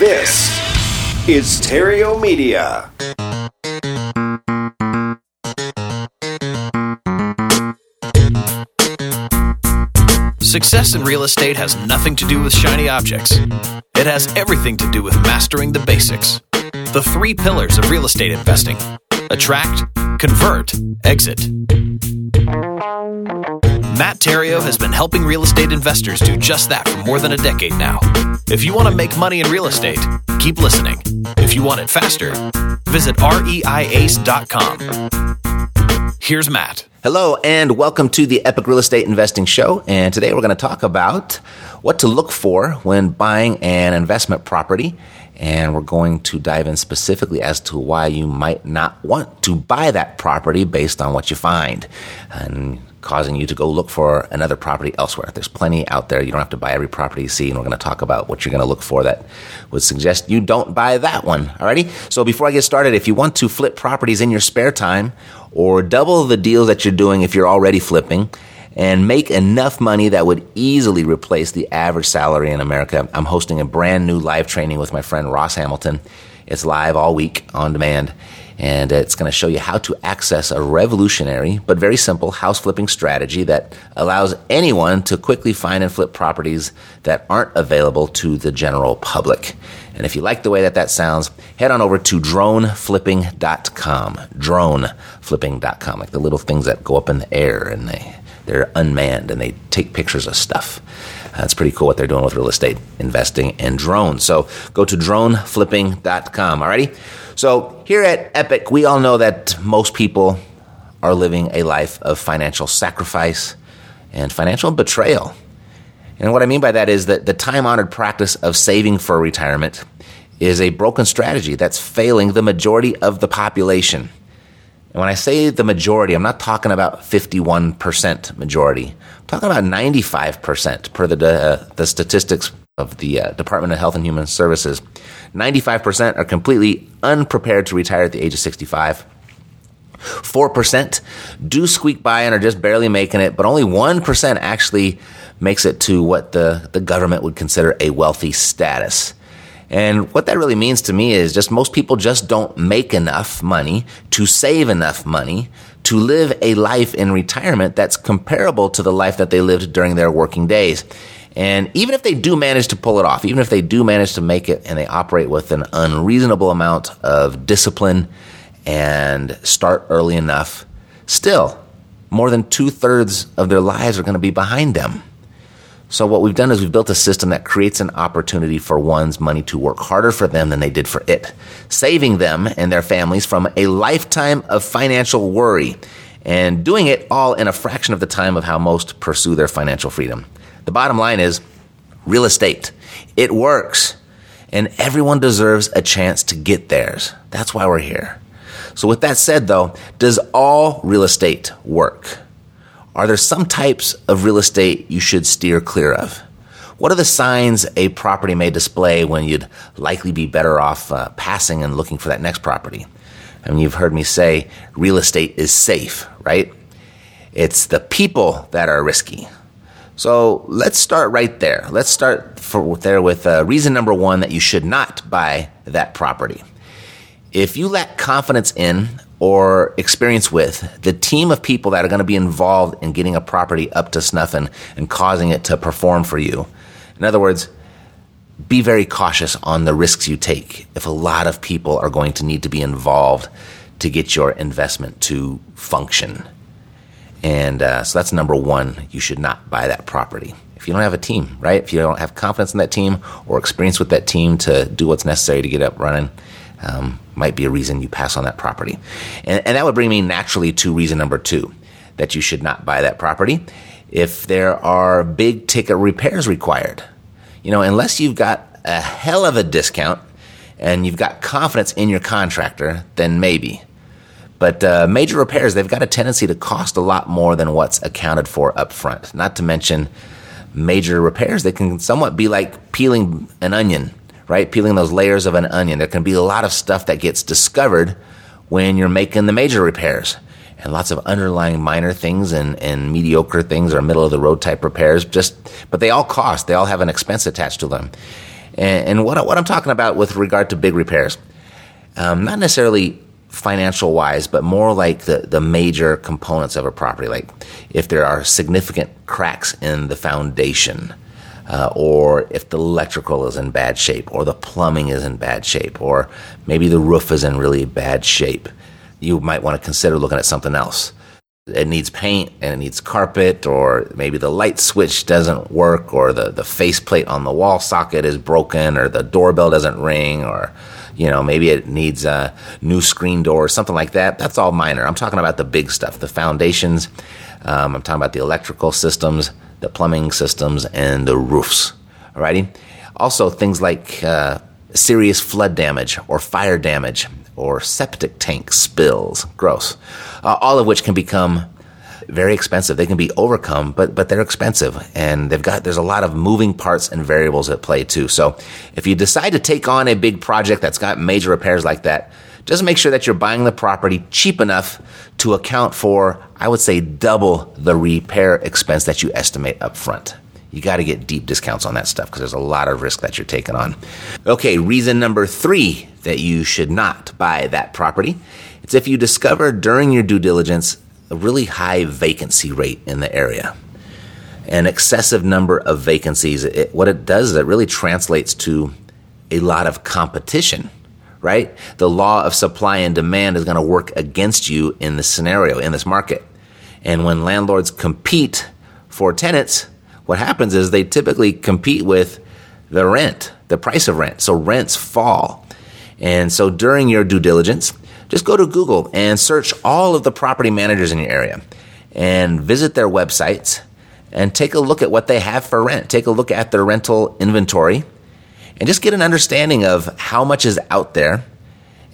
This is Theriault Media. Success in real estate has nothing to do with shiny objects. It has everything to do with mastering the basics. The three pillars of real estate investing attract, convert, exit. Matt Theriault has been helping real estate investors do just that for more than a decade now. If you want to make money in real estate, keep listening. If you want it faster, visit reiace.com. Here's Matt. Hello, and welcome to the Epic Real Estate Investing Show. And today we're going to talk about what to look for when buying an investment property. And we're going to dive in specifically as to why you might not want to buy that property based on what you find. And causing you to go look for another property elsewhere. There's plenty out there. You don't have to buy every property you see, and we're going to talk about what you're going to look for that would suggest you don't buy that one. Alrighty? So before I get started, if you want to flip properties in your spare time or double the deals that you're doing if you're already flipping, and make enough money that would easily replace the average salary in America. I'm hosting a brand new live training with my friend Ross Hamilton. It's live all week on demand and it's going to show you how to access a revolutionary but very simple house flipping strategy that allows anyone to quickly find and flip properties that aren't available to the general public. And if you like the way that that sounds, head on over to droneflipping.com. Droneflipping.com, like the little things that go up in the air and they, they're unmanned and they take pictures of stuff. That's pretty cool what they're doing with real estate investing in drones. So go to droneflipping.com. Alrighty? So here at Epic, we all know that most people are living a life of financial sacrifice and financial betrayal. And what I mean by that is that the time honored practice of saving for retirement is a broken strategy that's failing the majority of the population. And when I say the majority, I'm not talking about 51% majority. I'm talking about 95% per the, uh, the statistics of the uh, Department of Health and Human Services. 95% are completely unprepared to retire at the age of 65. 4% do squeak by and are just barely making it, but only 1% actually makes it to what the, the government would consider a wealthy status. And what that really means to me is just most people just don't make enough money to save enough money to live a life in retirement that's comparable to the life that they lived during their working days. And even if they do manage to pull it off, even if they do manage to make it and they operate with an unreasonable amount of discipline and start early enough, still, more than two thirds of their lives are going to be behind them. So what we've done is we've built a system that creates an opportunity for one's money to work harder for them than they did for it, saving them and their families from a lifetime of financial worry and doing it all in a fraction of the time of how most pursue their financial freedom. The bottom line is real estate. It works and everyone deserves a chance to get theirs. That's why we're here. So with that said though, does all real estate work? Are there some types of real estate you should steer clear of? What are the signs a property may display when you'd likely be better off uh, passing and looking for that next property? I mean, you've heard me say real estate is safe, right? It's the people that are risky. So let's start right there. Let's start for, there with uh, reason number one that you should not buy that property. If you lack confidence in or experience with the team of people that are going to be involved in getting a property up to snuff and, and causing it to perform for you. In other words, be very cautious on the risks you take if a lot of people are going to need to be involved to get your investment to function. And uh, so that's number one. You should not buy that property. If you don't have a team, right? If you don't have confidence in that team or experience with that team to do what's necessary to get up running, um, might be a reason you pass on that property. And, and that would bring me naturally to reason number two that you should not buy that property. If there are big ticket repairs required, you know, unless you've got a hell of a discount and you've got confidence in your contractor, then maybe. But uh, major repairs, they've got a tendency to cost a lot more than what's accounted for up front. Not to mention major repairs, they can somewhat be like peeling an onion right? Peeling those layers of an onion. There can be a lot of stuff that gets discovered when you're making the major repairs. And lots of underlying minor things and, and mediocre things or middle of the road type repairs. Just, but they all cost. They all have an expense attached to them. And, and what, what I'm talking about with regard to big repairs, um, not necessarily financial wise, but more like the, the major components of a property. Like if there are significant cracks in the foundation, uh, or if the electrical is in bad shape, or the plumbing is in bad shape, or maybe the roof is in really bad shape, you might want to consider looking at something else. It needs paint and it needs carpet, or maybe the light switch doesn't work, or the, the faceplate on the wall socket is broken, or the doorbell doesn't ring, or you know, maybe it needs a new screen door or something like that. That's all minor. I'm talking about the big stuff, the foundations. Um, I'm talking about the electrical systems, the plumbing systems, and the roofs. Alrighty. Also, things like uh, serious flood damage or fire damage or septic tank spills. Gross. Uh, all of which can become very expensive. They can be overcome, but but they're expensive, and they've got there's a lot of moving parts and variables at play too. So if you decide to take on a big project that's got major repairs like that, just make sure that you're buying the property cheap enough to account for, I would say, double the repair expense that you estimate up front. You got to get deep discounts on that stuff because there's a lot of risk that you're taking on. Okay, reason number three that you should not buy that property. It's if you discover during your due diligence a really high vacancy rate in the area. An excessive number of vacancies, it, what it does is it really translates to a lot of competition, right? The law of supply and demand is going to work against you in this scenario, in this market. And when landlords compete for tenants, what happens is they typically compete with the rent, the price of rent. So rents fall. And so during your due diligence, just go to Google and search all of the property managers in your area and visit their websites and take a look at what they have for rent. Take a look at their rental inventory and just get an understanding of how much is out there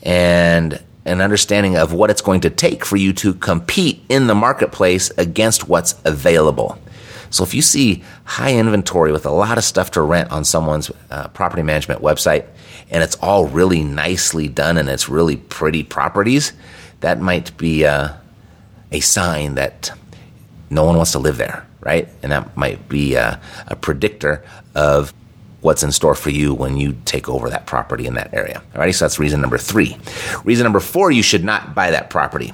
and an understanding of what it's going to take for you to compete in the marketplace against what's available. So if you see high inventory with a lot of stuff to rent on someone's uh, property management website, and it's all really nicely done and it's really pretty properties, that might be uh, a sign that no one wants to live there, right? And that might be uh, a predictor of what's in store for you when you take over that property in that area. Alrighty, so that's reason number three. Reason number four, you should not buy that property.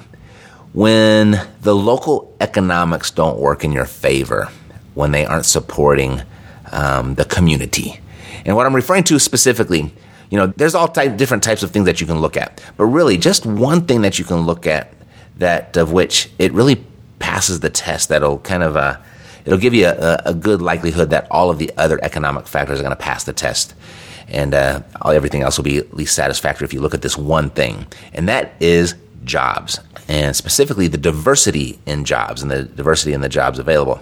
When the local economics don't work in your favor, when they aren't supporting um, the community. And what I'm referring to specifically, you know, there's all type, different types of things that you can look at, but really just one thing that you can look at that of which it really passes the test that'll kind of uh, it'll give you a, a, good likelihood that all of the other economic factors are going to pass the test. And uh, everything else will be at least satisfactory if you look at this one thing. And that is jobs and specifically the diversity in jobs and the diversity in the jobs available.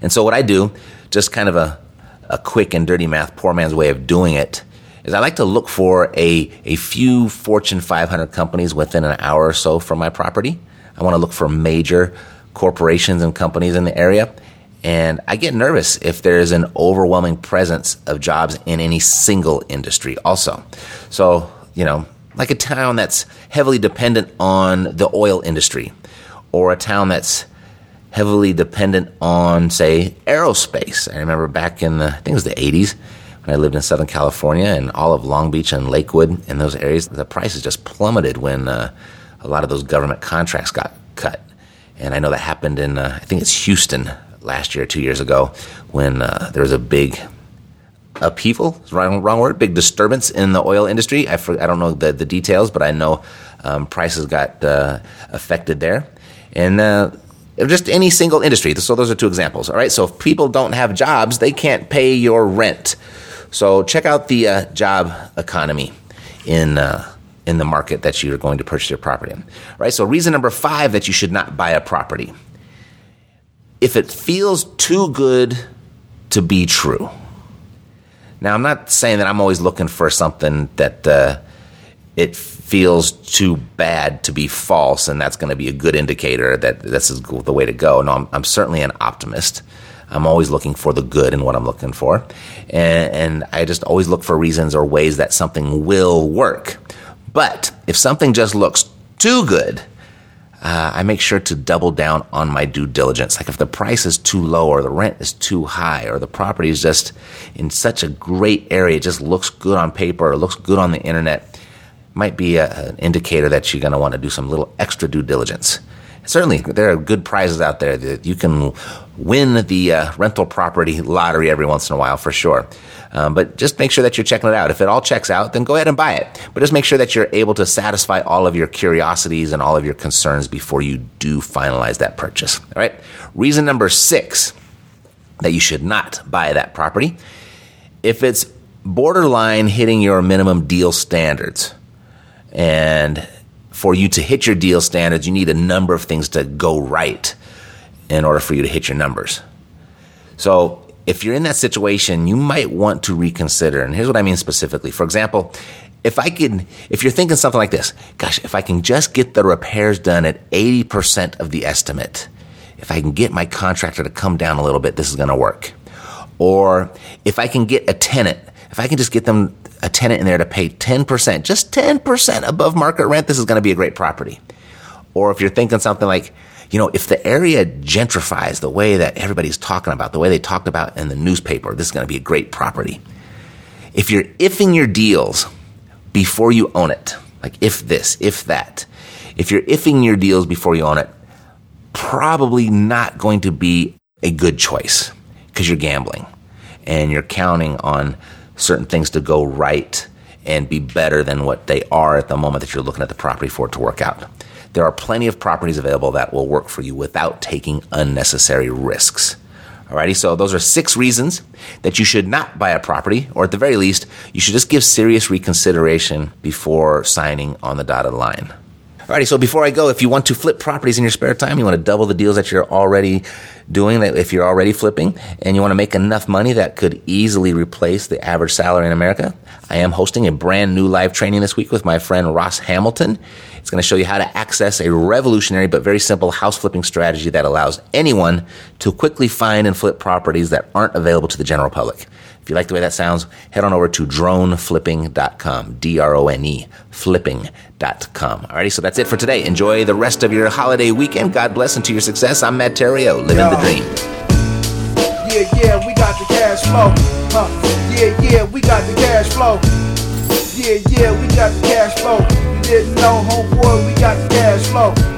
And so what I do, just kind of a, a quick and dirty math, poor man's way of doing it, is I like to look for a, a few Fortune 500 companies within an hour or so from my property. I want to look for major corporations and companies in the area. And I get nervous if there's an overwhelming presence of jobs in any single industry also. So, you know, like a town that's heavily dependent on the oil industry or a town that's heavily dependent on, say, aerospace. I remember back in the, I think it was the 80s, when I lived in Southern California and all of Long Beach and Lakewood and those areas, the prices just plummeted when uh, a lot of those government contracts got cut. And I know that happened in, uh, I think it's Houston last year, two years ago, when uh, there was a big upheaval, wrong, wrong word, big disturbance in the oil industry. I, for, I don't know the, the details, but I know um, prices got uh, affected there. And uh, just any single industry. So those are two examples. All right. So if people don't have jobs, they can't pay your rent. So check out the uh, job economy in uh, in the market that you're going to purchase your property in. Right. So reason number five that you should not buy a property if it feels too good to be true. Now I'm not saying that I'm always looking for something that uh, it feels too bad to be false, and that's going to be a good indicator that this is the way to go. No, I'm, I'm certainly an optimist. I'm always looking for the good in what I'm looking for. And, and, I just always look for reasons or ways that something will work. But if something just looks too good, uh, I make sure to double down on my due diligence. Like if the price is too low or the rent is too high or the property is just in such a great area, it just looks good on paper or looks good on the internet, might be a, an indicator that you're going to want to do some little extra due diligence. Certainly, there are good prizes out there that you can win the uh, rental property lottery every once in a while for sure. Um, but just make sure that you're checking it out. If it all checks out, then go ahead and buy it. But just make sure that you're able to satisfy all of your curiosities and all of your concerns before you do finalize that purchase. All right. Reason number six that you should not buy that property if it's borderline hitting your minimum deal standards and for you to hit your deal standards, you need a number of things to go right in order for you to hit your numbers. So if you're in that situation, you might want to reconsider. And here's what I mean specifically. For example, if I can, if you're thinking something like this, gosh, if I can just get the repairs done at 80% of the estimate, if I can get my contractor to come down a little bit, this is going to work. Or if I can get a tenant, if I can just get them a tenant in there to pay 10%, just 10% above market rent, this is going to be a great property. Or if you're thinking something like, you know, if the area gentrifies the way that everybody's talking about, the way they talked about in the newspaper, this is going to be a great property. If you're ifing your deals before you own it, like if this, if that, if you're ifing your deals before you own it, probably not going to be a good choice because you're gambling and you're counting on certain things to go right and be better than what they are at the moment that you're looking at the property for it to work out. There are plenty of properties available that will work for you without taking unnecessary risks. Alrighty, so those are six reasons that you should not buy a property, or at the very least, you should just give serious reconsideration before signing on the dotted line. Alrighty, so before I go, if you want to flip properties in your spare time, you want to double the deals that you're already doing, that if you're already flipping, and you want to make enough money that could easily replace the average salary in America, I am hosting a brand new live training this week with my friend Ross Hamilton. It's going to show you how to access a revolutionary but very simple house flipping strategy that allows anyone to quickly find and flip properties that aren't available to the general public. If you like the way that sounds, head on over to droneflipping.com. D R O N E, flipping.com. Alrighty, so that's it for today. Enjoy the rest of your holiday weekend. God bless and to your success. I'm Matt Theriault, living Yo. the dream. Yeah, yeah, we got the cash flow. Huh. Yeah, yeah, we got the cash flow. Yeah, yeah, we got the cash flow. You didn't know, homeboy, we got the cash flow.